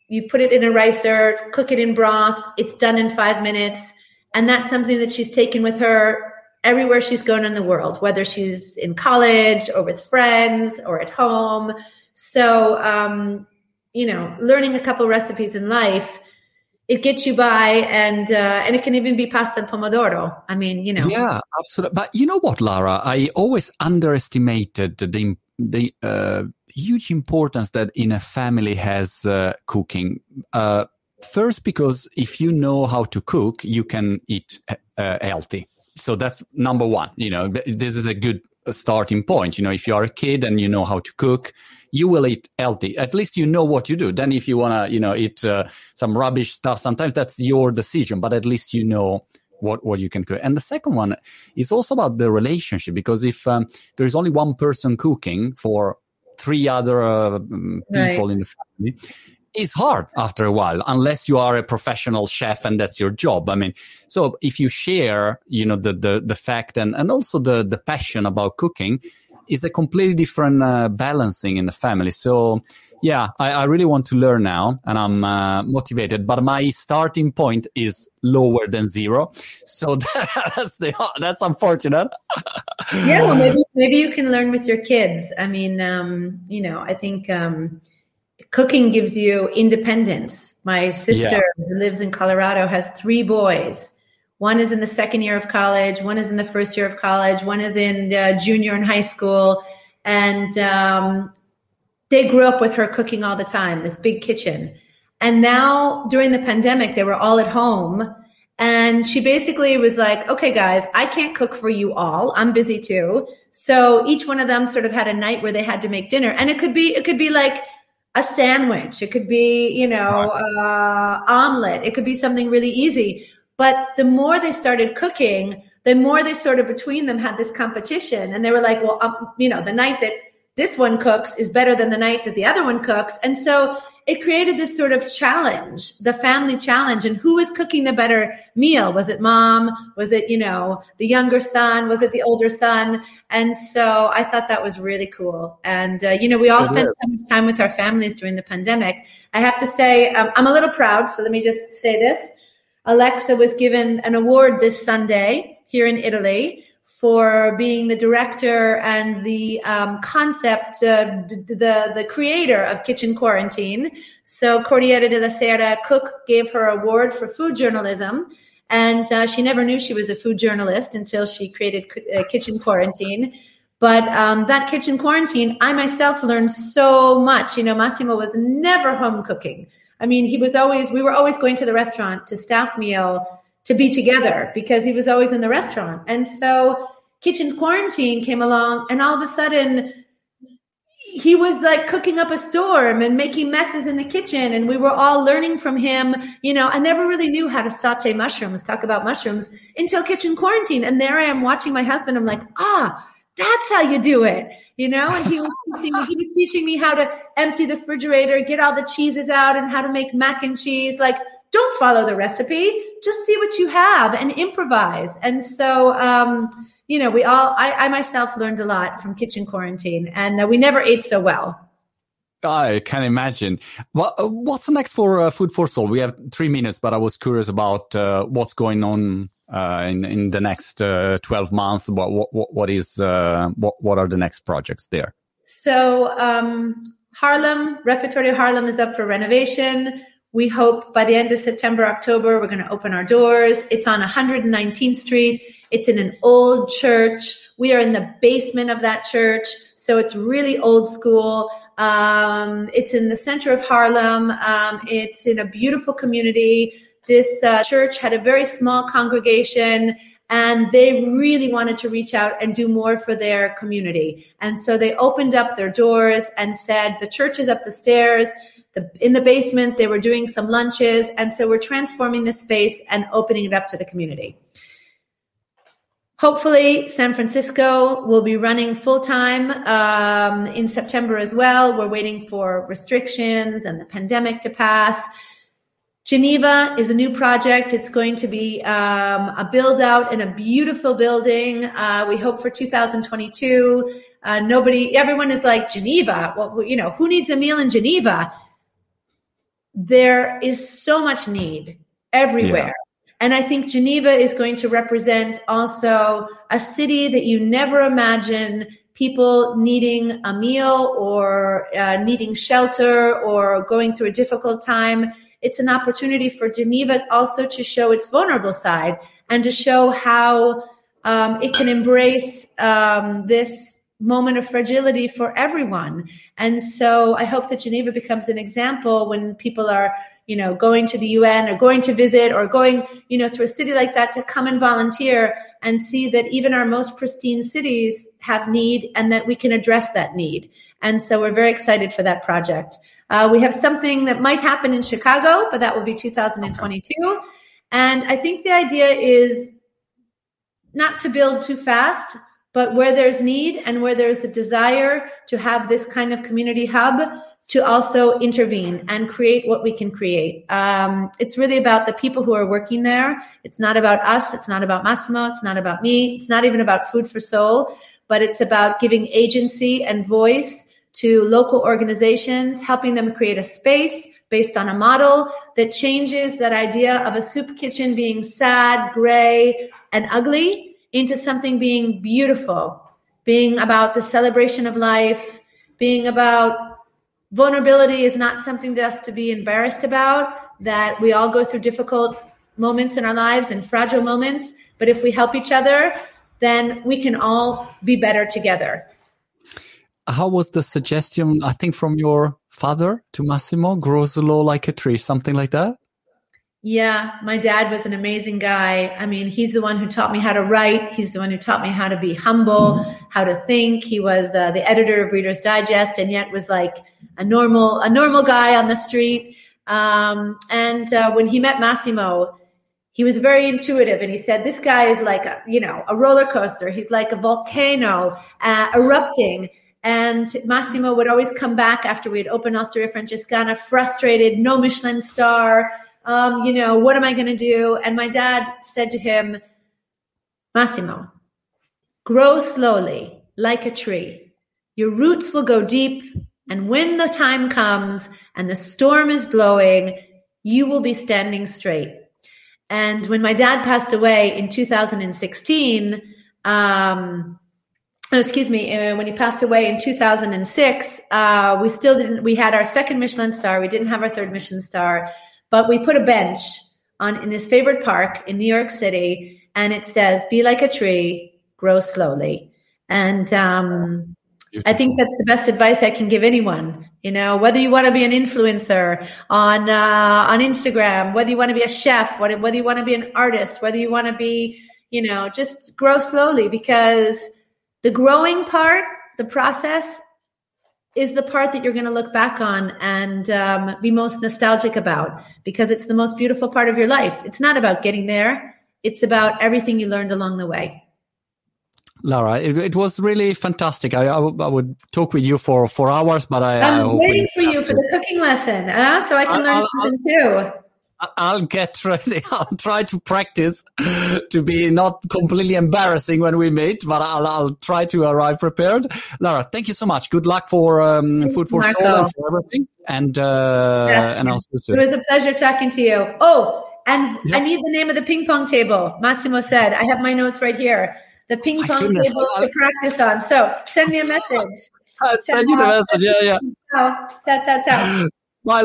You put it in a ricer, cook it in broth. It's done in five minutes, and that's something that she's taken with her everywhere she's gone in the world, whether she's in college or with friends or at home so, um, you know, learning a couple recipes in life, it gets you by, and uh, and it can even be pasta and pomodoro. I mean, you know. Yeah, absolutely. But you know what, Lara? I always underestimated the the uh, huge importance that in a family has uh, cooking. Uh, first, because if you know how to cook, you can eat uh, healthy. So that's number one. You know, this is a good starting point. You know, if you are a kid and you know how to cook, you will eat healthy. At least you know what you do. Then if you want to, you know, eat uh, some rubbish stuff, sometimes that's your decision, but at least you know what, what you can cook. And the second one is also about the relationship because if um, there is only one person cooking for three other uh, mm, people right. in the family, it's hard after a while unless you are a professional chef and that's your job i mean so if you share you know the the, the fact and and also the the passion about cooking is a completely different uh, balancing in the family. So yeah, I, I, really want to learn now and I'm uh, motivated, but my starting point is lower than zero. So that's the, that's unfortunate. yeah. Well, maybe, maybe you can learn with your kids. I mean, um, you know, I think, um, cooking gives you independence. My sister yeah. who lives in Colorado has three boys one is in the second year of college, one is in the first year of college, one is in uh, junior in high school. And um, they grew up with her cooking all the time, this big kitchen. And now during the pandemic, they were all at home. And she basically was like, okay, guys, I can't cook for you all. I'm busy too. So each one of them sort of had a night where they had to make dinner. And it could be, it could be like a sandwich. It could be, you know, uh, omelet. It could be something really easy. But the more they started cooking, the more they sort of between them had this competition. And they were like, well, um, you know, the night that this one cooks is better than the night that the other one cooks. And so it created this sort of challenge, the family challenge. And who was cooking the better meal? Was it mom? Was it, you know, the younger son? Was it the older son? And so I thought that was really cool. And, uh, you know, we all it spent is. so much time with our families during the pandemic. I have to say, um, I'm a little proud. So let me just say this. Alexa was given an award this Sunday here in Italy for being the director and the um, concept, uh, the, the creator of Kitchen Quarantine. So Corriere della Sera Cook gave her award for food journalism. And uh, she never knew she was a food journalist until she created uh, Kitchen Quarantine. But um, that kitchen quarantine, I myself learned so much. You know, Massimo was never home cooking. I mean, he was always, we were always going to the restaurant to staff meal to be together because he was always in the restaurant. And so kitchen quarantine came along and all of a sudden he was like cooking up a storm and making messes in the kitchen and we were all learning from him. You know i never really knew how to saute mushrooms talk about mushrooms until kitchen quarantine. And there i am watching my husband. I'm like ah that's how you do it, you know? And he was, teaching me, he was teaching me how to empty the refrigerator, get all the cheeses out, and how to make mac and cheese. Like don't follow the recipe. Just see what you have and improvise. And so, um, you know, we all, I, I, myself learned a lot from kitchen quarantine and uh, we never ate so well. I can imagine. Well, uh, what's next for uh, Food for Soul? We have three minutes, but I was curious about uh, what's going on uh, in in the next uh, twelve months. What what what is what what are the next projects there? So um, Harlem Refectorio Harlem is up for renovation. We hope by the end of September, October, we're going to open our doors. It's on 119th Street. It's in an old church. We are in the basement of that church. So it's really old school. Um, it's in the center of Harlem. Um, it's in a beautiful community. This uh, church had a very small congregation and they really wanted to reach out and do more for their community. And so they opened up their doors and said, the church is up the stairs the, in the basement, they were doing some lunches. And so we're transforming the space and opening it up to the community. Hopefully, San Francisco will be running full time um, in September as well. We're waiting for restrictions and the pandemic to pass. Geneva is a new project. It's going to be um, a build out in a beautiful building. Uh, we hope for 2022. Uh, nobody, everyone is like Geneva. Well, you know, who needs a meal in Geneva? there is so much need everywhere. Yeah. And I think Geneva is going to represent also a city that you never imagine people needing a meal or uh, needing shelter or going through a difficult time. It's an opportunity for Geneva also to show its vulnerable side and to show how um, it can embrace um, this moment of fragility for everyone. And so I hope that Geneva becomes an example when people are, you know, going to the UN or going to visit or going, you know, through a city like that to come and volunteer and see that even our most pristine cities have need and that we can address that need. And so we're very excited for that project. Uh, we have something that might happen in Chicago, but that will be 2022. And I think the idea is not to build too fast, but where there's need and where there's the desire to have this kind of community hub, to also intervene and create what we can create. Um, it's really about the people who are working there. It's not about us. It's not about Massimo. It's not about me. It's not even about Food for Soul, but it's about giving agency and voice to local organizations, helping them create a space based on a model that changes that idea of a soup kitchen being sad, gray, and ugly into something being beautiful, being about the celebration of life, being about vulnerability is not something that's to be embarrassed about, that we all go through difficult moments in our lives and fragile moments. But if we help each other, then we can all be better together. How was the suggestion, I think, from your father to Massimo, grow slow like a tree, something like that? Yeah, my dad was an amazing guy. I mean, he's the one who taught me how to write. He's the one who taught me how to be humble, how to think. He was uh, the editor of Reader's Digest, and yet was like a normal a normal guy on the street. Um, and uh, when he met Massimo, he was very intuitive, and he said, "This guy is like a you know a roller coaster. He's like a volcano uh, erupting." And Massimo would always come back after we had opened Osteria Francescana, frustrated, no Michelin star um, you know, what am I going to do? And my dad said to him, Massimo, grow slowly like a tree. Your roots will go deep. And when the time comes and the storm is blowing, you will be standing straight. And when my dad passed away in 2016, um, oh, excuse me, uh, when he passed away in 2006, uh, we still didn't, we had our second Michelin star. We didn't have our third Michelin star. But we put a bench on in his favorite park in New York City, and it says, "Be like a tree, grow slowly." And um, I think that's the best advice I can give anyone. You know, whether you want to be an influencer on uh, on Instagram, whether you want to be a chef, whether you want to be an artist, whether you want to be, you know, just grow slowly because the growing part, the process is the part that you're going to look back on and um, be most nostalgic about because it's the most beautiful part of your life. It's not about getting there, it's about everything you learned along the way. Laura, it, it was really fantastic. I, I, I, would talk with you for, for hours, but I, I'm waiting for you for the cooking lesson, uh, so I can learn something too. I'll get ready. I'll try to practice to be not completely embarrassing when we meet, but I'll, I'll try to arrive prepared. Lara, thank you so much. Good luck for um, Food for Marco. Soul and for everything. And uh, yes. and I'll see you soon. It was a pleasure talking to you. Oh, and. I need the name of the ping pong table. Massimo said, I have my notes right here. The ping pong table to practice on. So send me a message. I'll send you the message. Yeah, yeah. Ciao, ciao. ciao.